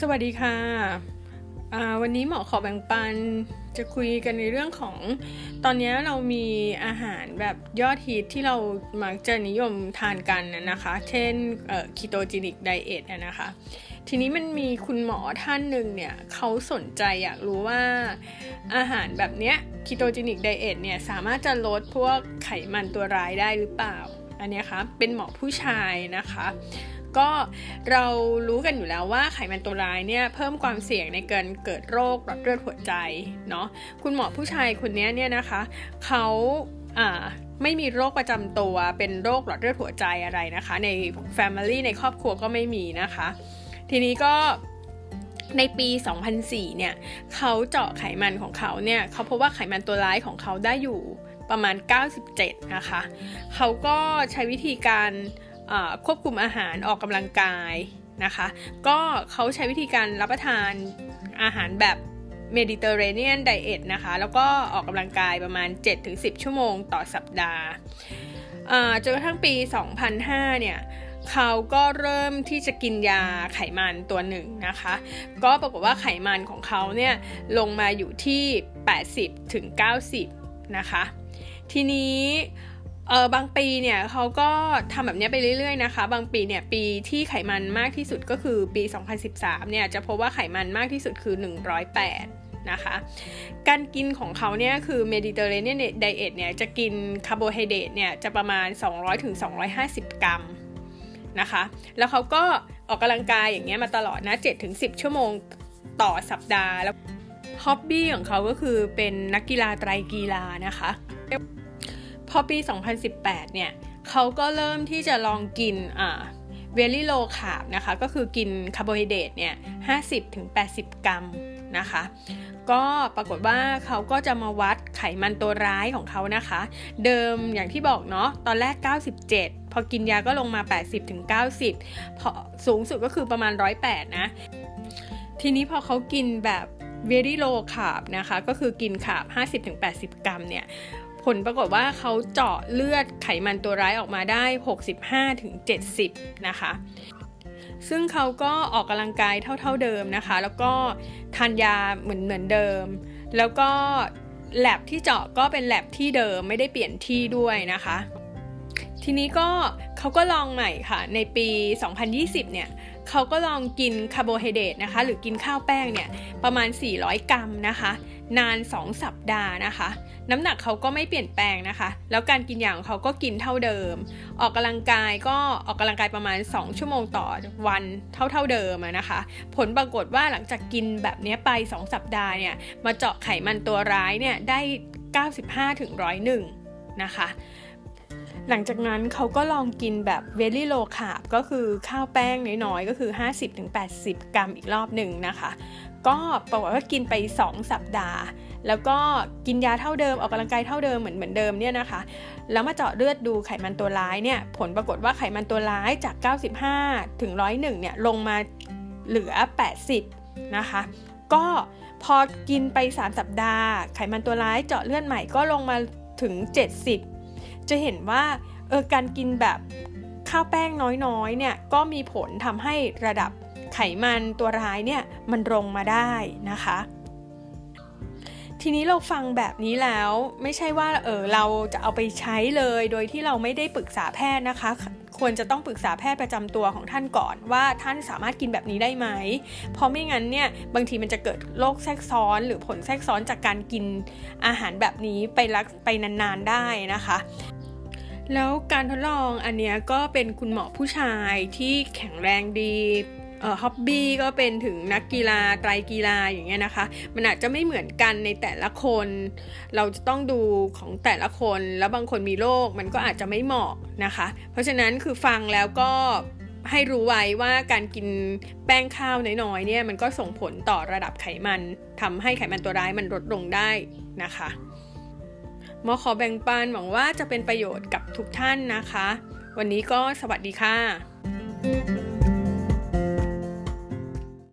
สวัสดีค่ะ วันนี้หมอขอแบ่งปันจะคุยกันในเรื่องของ ตอนนี้เรามีอาหารแบบยอดฮิตที่เรามักจะนิยมทานกันนะคะ เช่น ketogenic diet นะคะ ทีนี้มันมีคุณหมอท่านหนึ่งเนี่ยเขาสนใจอยากรู้ว่าอาหารแบบเนี้ย ketogenic diet เนี่ยสามารถจะลดพวกไขมันตัวร้ายได้หรือเปล่า อันนี้คะเป็นหมอผู้ชายนะคะ ก็เรารู้กันอยู่แล้วว่าไขมันตัวร้ายเนี่ยเพิ่มความเสี่ยงในการเกิดโรคหลอดเลือดหัวใจเนาะคุณหมอผู้ชายคนนี้เนี่ยนะคะเขาอ่าไม่มีโรคประจำตัวเป็นโรคหลอดเลือดหัวใจอะไรนะคะ ใน Family ในครอบครัวก็ไม่มีนะคะ ทีนี้ก็ในปี 2004 เนี่ยเขาเจาะไขมันของเขาเนี่ยเขาพบว่าไขมันตัวร้ายของเขาได้อยู่ประมาณ 97 นะคะ เขาก็ใช้วิธีการ ควบคุมอาหารออกกำลังกายนะคะ ก็เขาใช้วิธีการรับประทานอาหารแบบเมดิเตอร์เรเนียนไดเอทนะคะ แล้วก็ออกกำลังกายประมาณ 7-10 ชั่วโมงต่อสัปดาห์จนกระทั่งปี 2005 เนี่ยเขาก็เริ่มที่จะกินยาไขมันตัวหนึ่งนะคะ ก็ปรากฏว่าไขมันของเขาเนี่ยลงมาอยู่ที่ 80ถึง90 นะคะ ทีนี้ เออบางปีเนี่ยเขาก็ทำแบบนี้ไปเรื่อยๆนะคะ บางปีเนี่ยปีที่ไขมันมากที่สุดก็คือปี 2013 เนี่ยจะพบว่าไขมันมากที่สุดคือ 108 นะคะ การกินของเขาเนี่ยคือ Mediterranean Diet เนี่ยจะกินคาร์โบไฮเดรตเนี่ยจะประมาณ 200-250 กรัมนะคะ แล้วเขาก็ออกกำลังกายอย่างเงี้ยมาตลอดนะ 7-10 ชั่วโมงต่อสัปดาห์แล้ว hobby ของเขาก็คือเป็นนักกีฬาไตรกีฬานะคะ พอปี 2018 เนี่ยเขาก็เริ่มที่จะลองกินอ่า very low carb นะคะ ก็คือกินคาร์โบไฮเดรตเนี่ย 50-80 กรัมนะคะ ก็ปรากฏว่าเขาก็จะมาวัดไขมันตัวร้ายของเขานะคะ เดิมอย่างที่บอกเนาะ ตอนแรก 97 พอกินยาก็ลงมา 80-90พอสูงสุดก็คือประมาณ 108 นะ ทีนี้พอเขากินแบบ very low carb นะคะ ก็คือกินคาร์บ50-80 กรัมเนี่ย ผลปรากฏว่าเขาเจาะเลือดไขมันตัวร้ายออกมาได้ 65-70 นะคะ ซึ่งเขาก็ออกกำลังกายเท่า ๆเดิมนะคะ แล้วก็ทานยาเหมือนเหมือนเดิม แล้วก็แลบที่เจาะก็เป็นแลบที่เดิมไม่ได้เปลี่ยนที่ด้วยนะคะ ทีนี้ก็เขาก็ลองใหม่ค่ะ ในปี 2020 เนี่ยเขาก็ลองกินคาร์โบไฮเดรตนะคะ หรือกินข้าวแป้งเนี่ยประมาณ 400 กรัมนะคะ นาน 2 สัปดาห์นะคะ น้ำหนักเขาก็ไม่เปลี่ยนแปลงนะคะ แล้วการกินอย่างเขาก็กินเท่าเดิม ออกกำลังกายก็ออกกำลังกายประมาณ 2 ชั่วโมงต่อวันเท่าเท่าเดิมนะคะ ผลปรากฏว่าหลังจากกินแบบนี้ไป 2 สัปดาห์เนี่ยมาเจาะไขมันตัวร้ายเนี่ยได้ 95ถึง101 นะคะ หลังจากนั้นเขาก็ลองกินแบบ very low carb ก็คือข้าวแป้งน้อยๆ ก็คือ 50-80 กรัมอีกรอบหนึ่งนะคะ ก็ปรากฏว่ากินไป 2 สัปดาห์ แล้วก็กินยาเท่าเดิมออกกำลังกายเท่าเดิมเหมือนเหมือนเดิมเนี่ยนะคะ แล้วมาเจาะเลือดดูไขมันตัวร้ายเนี่ยผลปรากฏว่าไขมันตัวร้ายจาก 95 ถึง 101 เนี่ยลงมาเหลือ 80 นะคะ ก็พอกินไป 3 สัปดาห์ ไขมันตัวร้ายเจาะเลือดใหม่ก็ลงมาถึง 70 จะเห็นว่าเออการกินแบบข้าวแป้งน้อยๆเนี่ยก็มีผลทำให้ระดับไขมันตัวร้ายเนี่ยมันลงมาได้นะคะ ทีนี้เราฟังแบบนี้แล้วไม่ใช่ว่าเออเราจะเอาไปใช้เลยโดยที่เราไม่ได้ปรึกษาแพทย์นะคะ ควรจะต้องปรึกษาแพทย์ประจำตัวของท่านก่อน ว่าท่านสามารถกินแบบนี้ได้ไหม เพราะไม่งั้นเนี่ยบางทีมันจะเกิดโรคแทรกซ้อน หรือผลแทรกซ้อนจากการกินอาหารแบบนี้ไปรักไปนานๆได้นะคะ แล้วการทดลองอันนี้ก็เป็นคุณหมอผู้ชายที่แข็งแรงดีฮ็อบบี้ก็เป็นถึงนักกีฬาไตรกีฬาอย่างเงี้ยนะคะ มันอาจจะไม่เหมือนกันในแต่ละคน เราจะต้องดูของแต่ละคน แล้วบางคนมีโรคมันก็อาจจะไม่เหมาะนะคะ เพราะฉะนั้นคือฟังแล้วก็ให้รู้ไว้ว่าการกินแป้งข้าวน้อยๆเนี่ยมันก็ส่งผลต่อระดับไขมันทำให้ไขมันตัวร้ายมันลดลงได้นะคะ หมอขอแบ่งปันหวังว่าจะเป็นประโยชน์กับทุกท่านนะคะ วันนี้ก็สวัสดีค่ะ